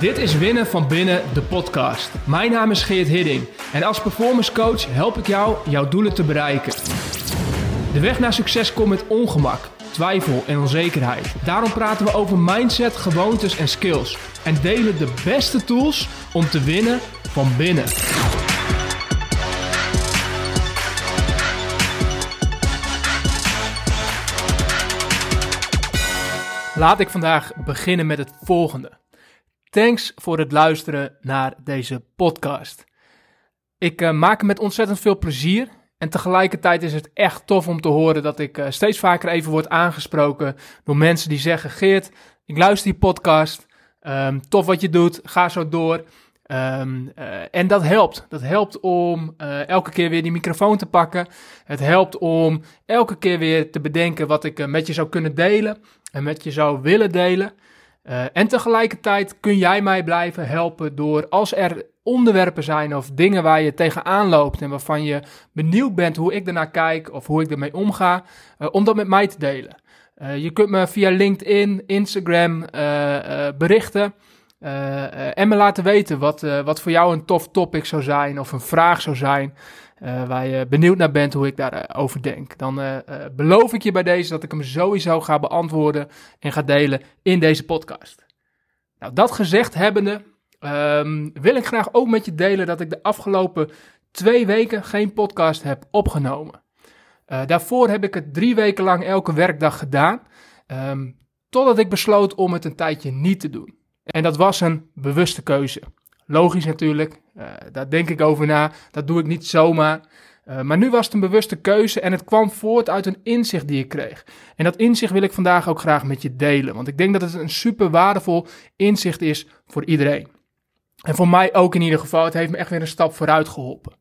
Dit is Winnen van Binnen, de podcast. Mijn naam is Geert Hidding en als performance coach help ik jou jouw doelen te bereiken. De weg naar succes komt met ongemak, twijfel en onzekerheid. Daarom praten we over mindset, gewoontes en skills en delen de beste tools om te winnen van binnen. Laat ik vandaag beginnen met het volgende. Thanks voor het luisteren naar deze podcast. Ik uh, maak hem met ontzettend veel plezier. En tegelijkertijd is het echt tof om te horen dat ik uh, steeds vaker even word aangesproken door mensen die zeggen: Geert, ik luister die podcast. Um, tof wat je doet, ga zo door. Um, uh, en dat helpt. Dat helpt om elke keer weer die microfoon te pakken. Het helpt om elke keer weer te bedenken wat ik met je zou kunnen delen en met je zou willen delen. Uh, en tegelijkertijd kun jij mij blijven helpen door als er onderwerpen zijn of dingen waar je tegenaan loopt en waarvan je benieuwd bent hoe ik ernaar kijk of hoe ik ermee omga, uh, om dat met mij te delen. Uh, je kunt me via LinkedIn, Instagram berichten en me laten weten wat, wat voor jou een tof topic zou zijn of een vraag zou zijn. Waar je benieuwd naar bent hoe ik daarover denk. Dan beloof ik je bij deze dat ik hem sowieso ga beantwoorden en ga delen in deze podcast. Nou, dat gezegd hebbende, um, wil ik graag ook met je delen dat ik de afgelopen twee weken geen podcast heb opgenomen. daarvoor heb ik het drie weken lang elke werkdag gedaan, um, totdat ik besloot om het een tijdje niet te doen. En dat was een bewuste keuze. Logisch natuurlijk, uh, daar denk ik over na. Dat doe ik niet zomaar. Uh, maar nu was het een bewuste keuze en het kwam voort uit een inzicht die ik kreeg. En dat inzicht wil ik vandaag ook graag met je delen, want ik denk dat het een super waardevol inzicht is voor iedereen. En voor mij ook in ieder geval, het heeft me echt weer een stap vooruit geholpen.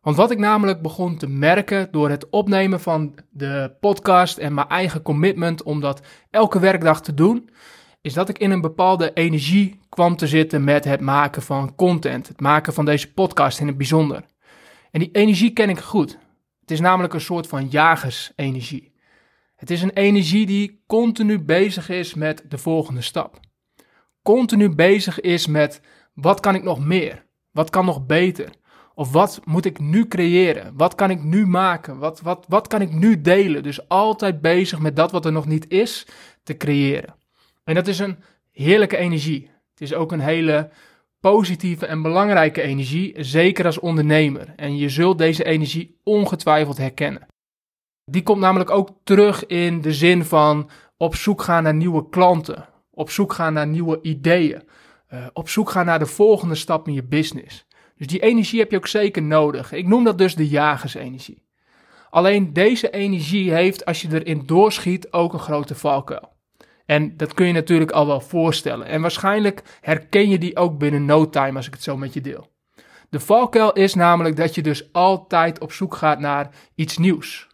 Want wat ik namelijk begon te merken door het opnemen van de podcast en mijn eigen commitment om dat elke werkdag te doen, is dat ik in een bepaalde energie kwam te zitten met het maken van content, het maken van deze podcast in het bijzonder. En die energie ken ik goed. Het is namelijk een soort van jagersenergie. Het is een energie die continu bezig is met de volgende stap. Continu bezig is met wat kan ik nog meer? Wat kan nog beter? Of wat moet ik nu creëren? Wat kan ik nu maken? Wat, wat, wat kan ik nu delen? Dus altijd bezig met dat wat er nog niet is te creëren. En dat is een heerlijke energie. Het is ook een hele positieve en belangrijke energie, zeker als ondernemer. En je zult deze energie ongetwijfeld herkennen. Die komt namelijk ook terug in de zin van op zoek gaan naar nieuwe klanten, op zoek gaan naar nieuwe ideeën, uh, op zoek gaan naar de volgende stap in je business. Dus die energie heb je ook zeker nodig. Ik noem dat dus de jagersenergie. Alleen deze energie heeft, als je erin doorschiet, ook een grote valkuil. En dat kun je natuurlijk al wel voorstellen. En waarschijnlijk herken je die ook binnen no time als ik het zo met je deel. De valkuil is namelijk dat je dus altijd op zoek gaat naar iets nieuws.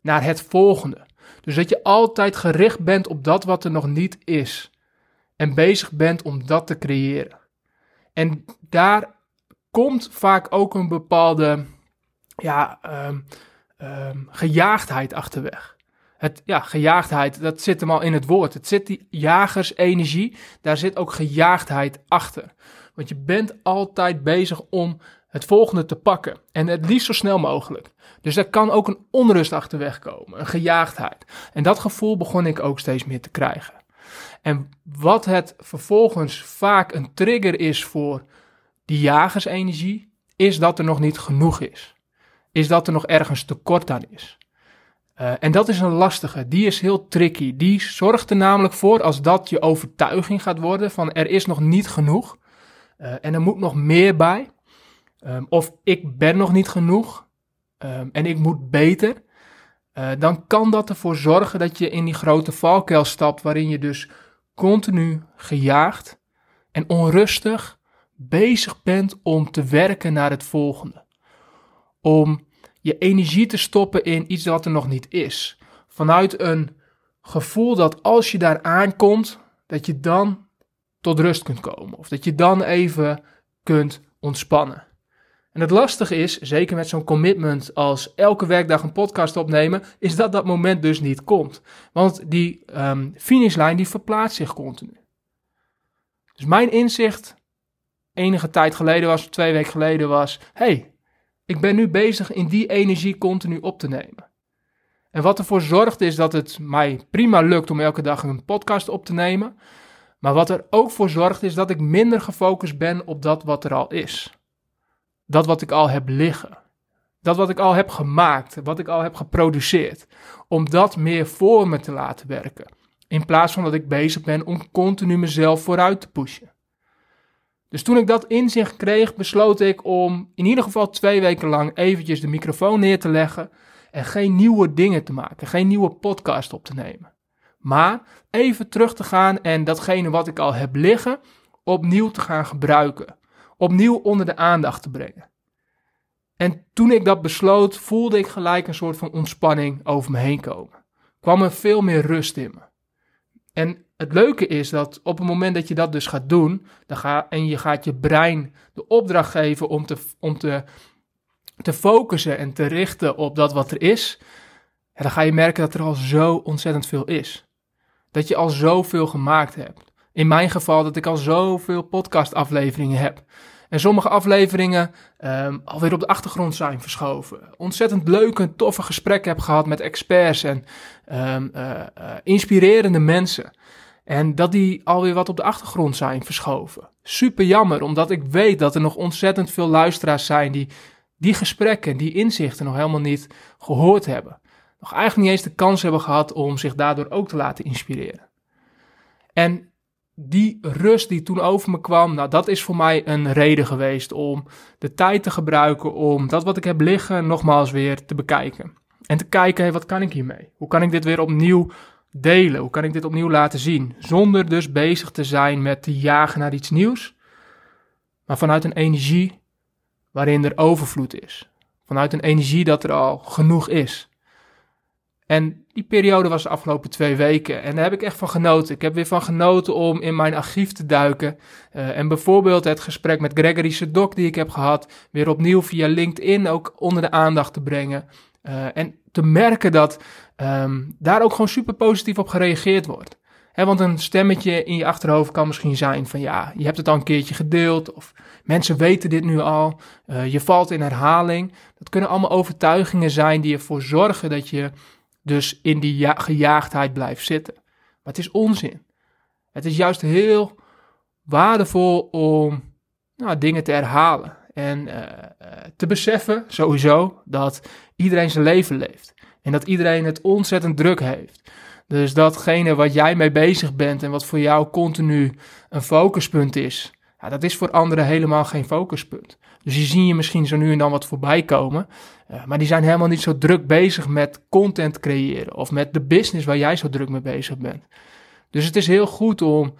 Naar het volgende. Dus dat je altijd gericht bent op dat wat er nog niet is. En bezig bent om dat te creëren. En daar komt vaak ook een bepaalde ja, um, um, gejaagdheid achterweg. Het, ja, gejaagdheid, dat zit hem al in het woord. Het zit die jagersenergie, daar zit ook gejaagdheid achter. Want je bent altijd bezig om het volgende te pakken. En het liefst zo snel mogelijk. Dus daar kan ook een onrust achterweg komen, een gejaagdheid. En dat gevoel begon ik ook steeds meer te krijgen. En wat het vervolgens vaak een trigger is voor die jagersenergie, is dat er nog niet genoeg is. Is dat er nog ergens tekort aan is. Uh, en dat is een lastige, die is heel tricky. Die zorgt er namelijk voor, als dat je overtuiging gaat worden, van er is nog niet genoeg uh, en er moet nog meer bij. Um, of ik ben nog niet genoeg um, en ik moet beter. Uh, dan kan dat ervoor zorgen dat je in die grote valkuil stapt, waarin je dus continu gejaagd en onrustig bezig bent om te werken naar het volgende. Om je energie te stoppen in iets wat er nog niet is. Vanuit een gevoel dat als je daar aankomt, dat je dan tot rust kunt komen. Of dat je dan even kunt ontspannen. En het lastige is, zeker met zo'n commitment als elke werkdag een podcast opnemen, is dat dat moment dus niet komt. Want die um, finishlijn die verplaatst zich continu. Dus mijn inzicht enige tijd geleden was, twee weken geleden was, hey, ik ben nu bezig in die energie continu op te nemen. En wat ervoor zorgt is dat het mij prima lukt om elke dag een podcast op te nemen. Maar wat er ook voor zorgt is dat ik minder gefocust ben op dat wat er al is. Dat wat ik al heb liggen. Dat wat ik al heb gemaakt, wat ik al heb geproduceerd. Om dat meer voor me te laten werken. In plaats van dat ik bezig ben om continu mezelf vooruit te pushen. Dus toen ik dat inzicht kreeg, besloot ik om in ieder geval twee weken lang eventjes de microfoon neer te leggen en geen nieuwe dingen te maken, geen nieuwe podcast op te nemen. Maar even terug te gaan en datgene wat ik al heb liggen, opnieuw te gaan gebruiken. Opnieuw onder de aandacht te brengen. En toen ik dat besloot, voelde ik gelijk een soort van ontspanning over me heen komen. Kwam er veel meer rust in me. En het leuke is dat op het moment dat je dat dus gaat doen, dan ga, en je gaat je brein de opdracht geven om te, om te, te focussen en te richten op dat wat er is, dan ga je merken dat er al zo ontzettend veel is. Dat je al zoveel gemaakt hebt. In mijn geval dat ik al zoveel podcastafleveringen heb. En sommige afleveringen um, alweer op de achtergrond zijn verschoven. Ontzettend leuke, toffe gesprekken heb gehad met experts en um, uh, uh, inspirerende mensen. En dat die alweer wat op de achtergrond zijn verschoven. Super jammer, omdat ik weet dat er nog ontzettend veel luisteraars zijn die die gesprekken, die inzichten nog helemaal niet gehoord hebben. Nog eigenlijk niet eens de kans hebben gehad om zich daardoor ook te laten inspireren. En die rust die toen over me kwam, nou dat is voor mij een reden geweest om de tijd te gebruiken om dat wat ik heb liggen nogmaals weer te bekijken. En te kijken, hey, wat kan ik hiermee? Hoe kan ik dit weer opnieuw delen? Hoe kan ik dit opnieuw laten zien? Zonder dus bezig te zijn met te jagen naar iets nieuws, maar vanuit een energie waarin er overvloed is. Vanuit een energie dat er al genoeg is. En die periode was de afgelopen twee weken. En daar heb ik echt van genoten. Ik heb weer van genoten om in mijn archief te duiken. Uh, en bijvoorbeeld het gesprek met Gregory Sedok die ik heb gehad. Weer opnieuw via LinkedIn ook onder de aandacht te brengen. Uh, en te merken dat um, daar ook gewoon super positief op gereageerd wordt. Want een stemmetje in je achterhoofd kan misschien zijn van ja, je hebt het al een keertje gedeeld. Of mensen weten dit nu al. Uh, je valt in herhaling. Dat kunnen allemaal overtuigingen zijn die ervoor zorgen dat je dus in die ja gejaagdheid blijft zitten. Maar het is onzin. Het is juist heel waardevol om nou, dingen te herhalen. En uh, te beseffen, sowieso, dat iedereen zijn leven leeft. En dat iedereen het ontzettend druk heeft. Dus datgene wat jij mee bezig bent en wat voor jou continu een focuspunt is, ja, dat is voor anderen helemaal geen focuspunt. Dus die zien je misschien zo nu en dan wat voorbij komen, uh, maar die zijn helemaal niet zo druk bezig met content creëren of met de business waar jij zo druk mee bezig bent. Dus het is heel goed om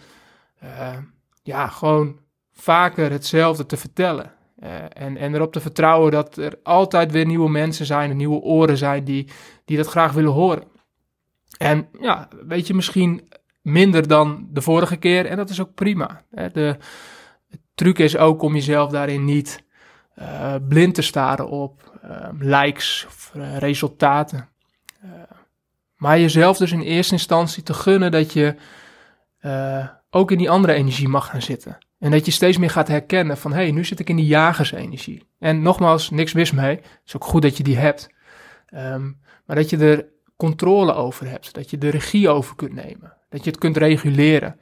uh, ja, gewoon vaker hetzelfde te vertellen. Uh, en, en erop te vertrouwen dat er altijd weer nieuwe mensen zijn nieuwe oren zijn die, die dat graag willen horen. En ja, weet je, misschien minder dan de vorige keer en dat is ook prima. De, de truc is ook om jezelf daarin niet uh, blind te staren op uh, likes of uh, resultaten. maar jezelf dus in eerste instantie te gunnen dat je ook in die andere energie mag gaan zitten. En dat je steeds meer gaat herkennen van, hé, hey, nu zit ik in die jagersenergie. En nogmaals, niks mis mee. Het is ook goed dat je die hebt. Um, maar dat je er controle over hebt. Dat je de regie over kunt nemen. Dat je het kunt reguleren.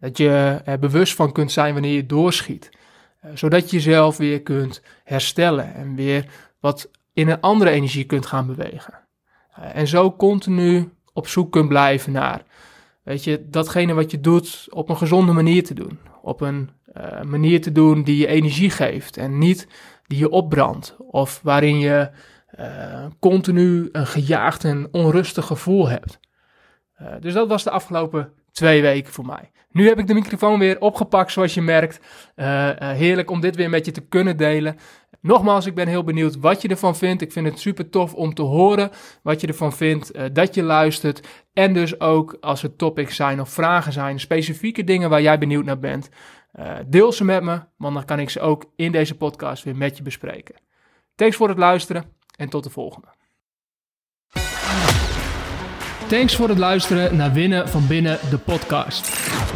Dat je er bewust van kunt zijn wanneer je doorschiet. Uh, zodat je jezelf weer kunt herstellen en weer wat in een andere energie kunt gaan bewegen. Uh, en zo continu op zoek kunt blijven naar, weet je, datgene wat je doet op een gezonde manier te doen. Op een uh, manier te doen die je energie geeft en niet die je opbrandt. Of waarin je uh, continu een gejaagd en onrustig gevoel hebt. Uh, dus dat was de afgelopen twee weken voor mij. Nu heb ik de microfoon weer opgepakt, zoals je merkt. Heerlijk om dit weer met je te kunnen delen. Nogmaals, ik ben heel benieuwd wat je ervan vindt. Ik vind het super tof om te horen wat je ervan vindt, dat je luistert. En dus ook als er topics zijn of vragen zijn, specifieke dingen waar jij benieuwd naar bent. deel ze met me, want dan kan ik ze ook in deze podcast weer met je bespreken. Thanks voor het luisteren en tot de volgende. Thanks voor het luisteren naar Winnen van Binnen, de podcast.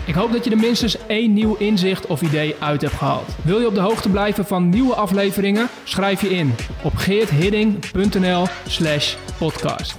Ik hoop dat je er minstens één nieuw inzicht of idee uit hebt gehaald. Wil je op de hoogte blijven van nieuwe afleveringen? Schrijf je in op geerthidding.nl slash podcast.